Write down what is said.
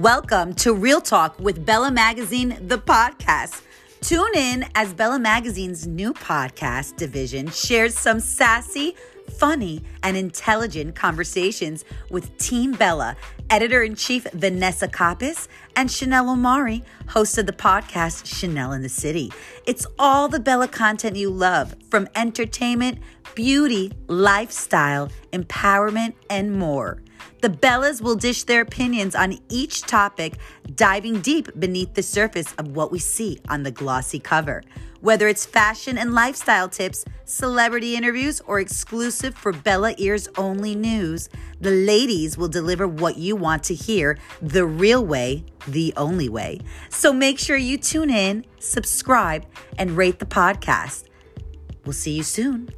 Welcome to Real Talk with Bella Magazine, the podcast. Tune in as Bella Magazine's new podcast division shares some sassy, funny, and intelligent conversations with Team Bella, editor in chief Vanessa Coppes, and Chanel Omari, host of the podcast Chanel in the City. It's all the Bella content you love from entertainment, beauty, lifestyle, empowerment, and more. The Bellas will dish their opinions on each topic, diving deep beneath the surface of what we see on the glossy cover. Whether it's fashion and lifestyle tips, celebrity interviews, or exclusive for Bella Ears only news, the ladies will deliver what you want to hear the real way, the only way. So make sure you tune in, subscribe, and rate the podcast. We'll see you soon.